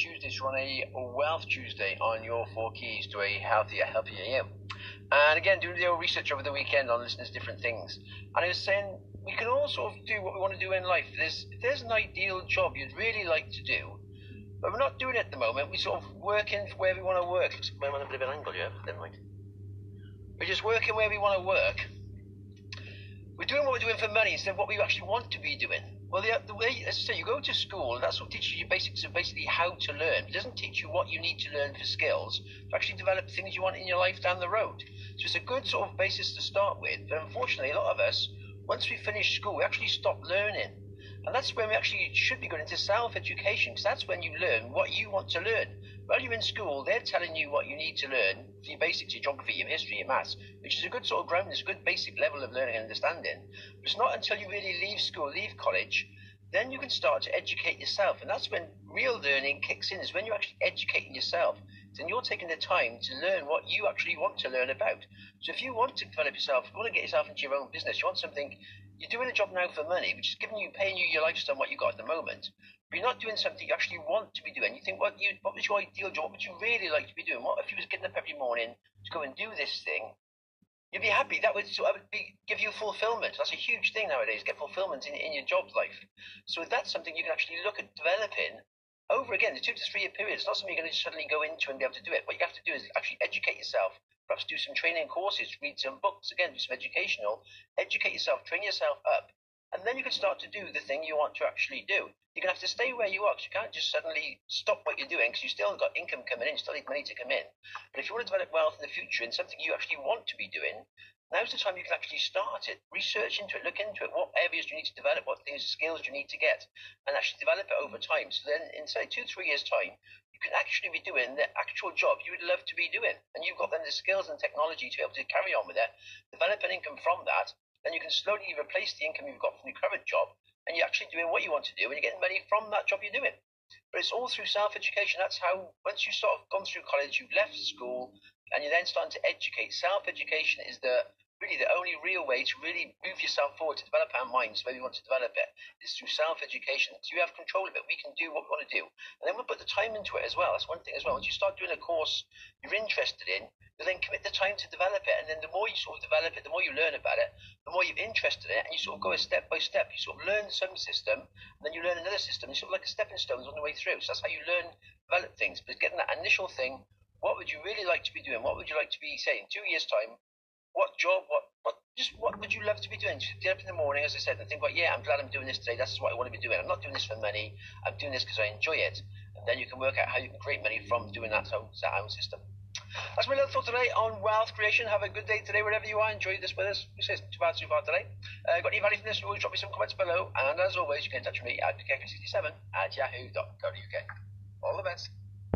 Tuesday to run a Wealth Tuesday on your four keys to a healthier, healthier you. And again, doing the old research over the weekend on listening to different things. And I was saying we can all sort of do what we want to do in life. There's, if there's an ideal job you'd really like to do, but we're not doing it at the moment. We're sort of working where we want to work. Want a bit of an angle, yeah? Never mind. We're just working where we want to work. We're doing what we're doing for money instead of what we actually want to be doing. Well, the, the way, as I say, you go to school, and that's what teaches you basics of basically how to learn. It doesn't teach you what you need to learn for skills to actually develop things you want in your life down the road. So it's a good sort of basis to start with. But unfortunately, a lot of us, once we finish school, we actually stop learning. And that's when we actually should be going into self education, because that's when you learn what you want to learn. While you're in school, they're telling you what you need to learn for your basics, your geography, your history, your maths, which is a good sort of ground, it's a good basic level of learning and understanding. But it's not until you really leave school, leave college, then you can start to educate yourself. And that's when real learning kicks in, is when you're actually educating yourself. Then you're taking the time to learn what you actually want to learn about. So if you want to develop yourself, you want to get yourself into your own business, you want something, you're doing a job now for money, which is giving you, paying you your lifestyle, what you've got at the moment. You're not doing something you actually want to be doing. You think, what you, what was your ideal job? What would you really like to be doing? What if you was getting up every morning to go and do this thing? You'd be happy. That would, so that would be, give you fulfillment. That's a huge thing nowadays. Get fulfillment in, in your job life. So that's something you can actually look at developing over again. The two to three year period. It's not something you're going to suddenly go into and be able to do it. What you have to do is actually educate yourself. Perhaps do some training courses, read some books. Again, do some educational. Educate yourself. Train yourself up and then you can start to do the thing you want to actually do. You're going to have to stay where you are because you can't just suddenly stop what you're doing because you still got income coming in, you still need money to come in. But if you want to develop wealth in the future in something you actually want to be doing, now's the time you can actually start it. Research into it, look into it. What areas do you need to develop? What things, skills do you need to get? And actually develop it over time. So then in, say, two, three years' time, you can actually be doing the actual job you would love to be doing. And you've got then the skills and technology to be able to carry on with it, develop an income from that, then you can slowly replace the income you've got from your current job and you're actually doing what you want to do and you're getting money from that job you're doing. But it's all through self education. That's how, once you've sort of gone through college, you've left school, and you're then starting to educate. Self education is the really the only real way to really move yourself forward to develop our minds where we want to develop it is through self-education. So you have control of it. We can do what we want to do. And then we'll put the time into it as well. That's one thing as well. Once you start doing a course you're interested in, you then commit the time to develop it. And then the more you sort of develop it, the more you learn about it, the more you're interested in it, and you sort of go step by step. You sort of learn some system, and then you learn another system. It's sort of like a stepping stones on the way through. So that's how you learn, develop things. But getting that initial thing, what would you really like to be doing? What would you like to be saying? Two years' time, what job, what, what, just what would you love to be doing? Just get up in the morning, as I said, and think, about, yeah, I'm glad I'm doing this today. That's what I want to be doing. I'm not doing this for money. I'm doing this because I enjoy it. And then you can work out how you can create money from doing that own, that own system. That's my little thought today on wealth creation. Have a good day today, wherever you are. Enjoy this with us. We say too bad, too far today. Uh, got any value from this? Always drop me some comments below. And as always, you can touch me at pk67 at yahoo.co.uk. All the best.